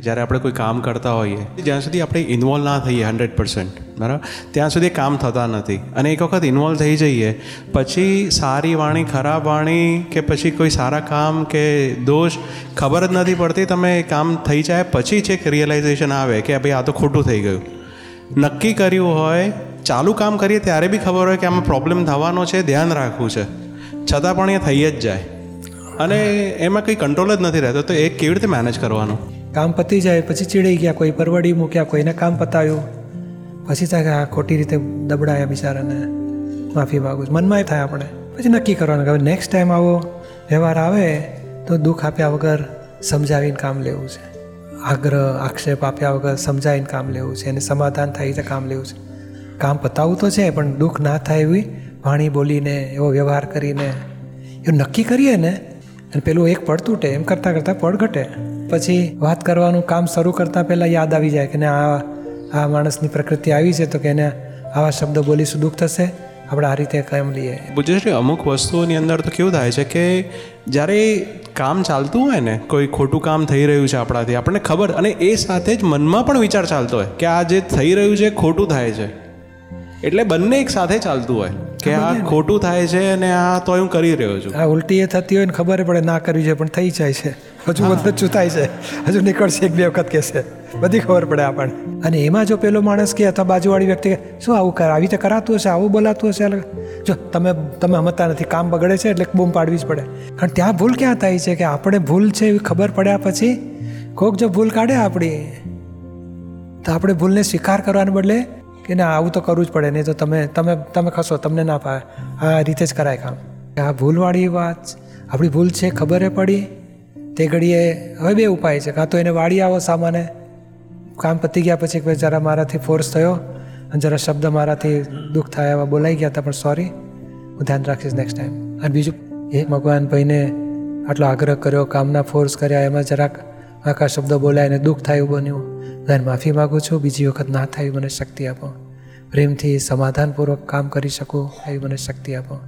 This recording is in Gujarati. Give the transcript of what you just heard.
જ્યારે આપણે કોઈ કામ કરતા હોઈએ, જ્યાં સુધી આપણે ઇન્વોલ્વ ના થઈએ હંડ્રેડ પર્સન્ટ બરાબર? ત્યાં સુધી કામ થતા નથી. અને એક વખત ઇન્વોલ્વ થઈ જઈએ, પછી સારી વાણી, ખરાબ વાણી કે પછી કોઈ સારા કામ કે દોષ ખબર જ નથી પડતી, તમે કામ થઈ જાય પછી છે કે રિયલાઇઝેશન આવે કે ભાઈ આ તો ખોટું થઈ ગયું. નક્કી કર્યું હોય, ચાલુ કામ કરીએ ત્યારે બી ખબર હોય કે આમાં પ્રોબ્લેમ થવાનો છે, ધ્યાન રાખવું છે. છતાં પણ એ થઈ જ જાય. અને એમાં કંઈ કંટ્રોલ જ નથી રહેતો, તો એ કેવી રીતે મેનેજ કરવાનું? કામ પતી જાય, પછી ચીડાઈ ગયા, કોઈ પરવડી મૂક્યા, કોઈને કામ પતાવ્યું પછી થાય આ ખોટી રીતે દબડાયા બિચારાને. માફી માગું છું. મનમાં થાય આપણે. પછી નક્કી કરવાનું કે નેક્સ્ટ ટાઈમ આવો, વ્યવહાર આવે, તો દુઃખ આપ્યા વગર સમજાવીને કામ લેવું છે. આગ્રહ, આક્ષેપ આપ્યા વગર સમજાવીને કામ લેવું છે. અને સમાધાન થાય રીતે કામ લેવું છે. કામ પતાવવું તો છે, પણ દુઃખ ના થાય એવી વાણી બોલીને, એવો વ્યવહાર કરીને. એવું નક્કી કરીએ ને અને પેલું એક પડ તૂટે, એમ કરતાં કરતાં પડ ઘટે. પછી વાત કરવાનું કામ શરૂ કરતાં પહેલાં યાદ આવી જાય કે ને આ આ માણસની પ્રકૃતિ આવી છે તો કે એને આવા શબ્દો બોલીશું દુઃખ થશે? આપણે આ રીતે કામ લઈએ. બુજેશ્રી અમુક વસ્તુઓની અંદર તો કેવું થાય છે કે જ્યારે કામ ચાલતું હોય ને, કોઈ ખોટું કામ થઈ રહ્યું છે આપણાથી, આપણને ખબર અને એ સાથે જ મનમાં પણ વિચાર ચાલતો હોય કે આ જે થઈ રહ્યું છે ખોટું થાય છે. એટલે બંને એક સાથે ચાલતું હોય. કે આ ખોટું થાય છે અને આ તો હું કરી રહ્યો છું. આ ઉલટી એ થતી હોય ને ખબર પડે ના કરવી છે પણ થઈ જાય છે. હજુ બધું થાય છે? હજુ નીકળશે એક બે વખત કહેશે બધી ખબર પડે આપણને. અને એમાં જો પેલો માણસ કે અથવા બાજુવાળી વ્યક્તિ કે શું આવું કરે? આવી રીતે કરાતું હશે? આવું બોલાતું હશે? જો તમે તમે હમતા નથી કામ બગડે છે એટલે બૂમ પાડવી જ પડે. કારણ ત્યાં ભૂલ ક્યાં થાય છે કે આપણે ભૂલ છે એવી ખબર પડ્યા પછી કોક જો ભૂલ કાઢે આપણી તો આપણે ભૂલને સ્વીકાર કરવાને બદલે કે ના, આવું તો કરવું જ પડે, નહીં તો તમે તમે તમે ખસો, તમને ના પાવે આ રીતે જ કરાય કામ. આ ભૂલવાળી વાત, આપણી ભૂલ છે, ખબર પડી, તે ઘડીએ હવે બે ઉપાય છે. કાં તો એને વાળી આવો સામાને. કામ પતી ગયા પછી કે જરા મારાથી ફોર્સ થયો, અને જરા શબ્દ મારાથી દુઃખ થાય એવા બોલાઈ ગયા હતા, પણ સોરી હું ધ્યાન રાખીશ નેક્સ્ટ ટાઈમ અને બીજું એ ભગવાન ભાઈને આટલો આગ્રહ કર્યો, કામના ફોર્સ કર્યા, એમાં જરાક આખા શબ્દો બોલાય અને દુઃખ થાય એવું બન્યું. બધાને માફી માગું છું, બીજી વખત ના થાય મને શક્તિ આપો. પ્રેમથી સમાધાનપૂર્વક કામ કરી શકું, એવી મને શક્તિ આપો.